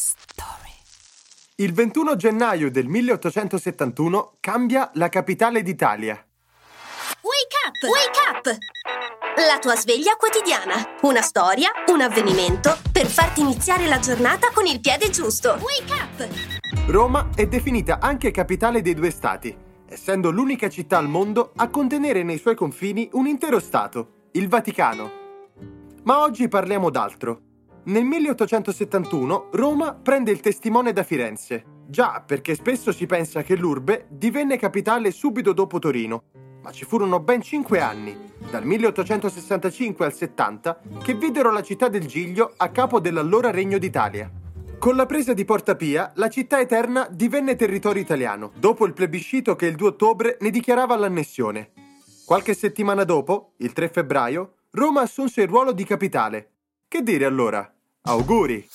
story. Il 21 gennaio del 1871 cambia la capitale d'Italia. Wake up! Wake up! La tua sveglia quotidiana. Una storia, un avvenimento per farti iniziare la giornata con il piede giusto. Wake up! Roma è definita anche capitale dei due stati, essendo l'unica città al mondo a contenere nei suoi confini un intero stato, il Vaticano. Ma oggi parliamo d'altro. Nel 1871 Roma prende il testimone da Firenze. Già, perché spesso si pensa che l'urbe divenne capitale subito dopo Torino, ma ci furono ben cinque anni, dal 1865 al 70, che videro la città del Giglio a capo dell'allora Regno d'Italia. Con la presa di Porta Pia, la città eterna divenne territorio italiano, dopo il plebiscito che il 2 ottobre ne dichiarava l'annessione. Qualche settimana dopo, il 3 febbraio, Roma assunse il ruolo di capitale. Che dire allora? Auguri!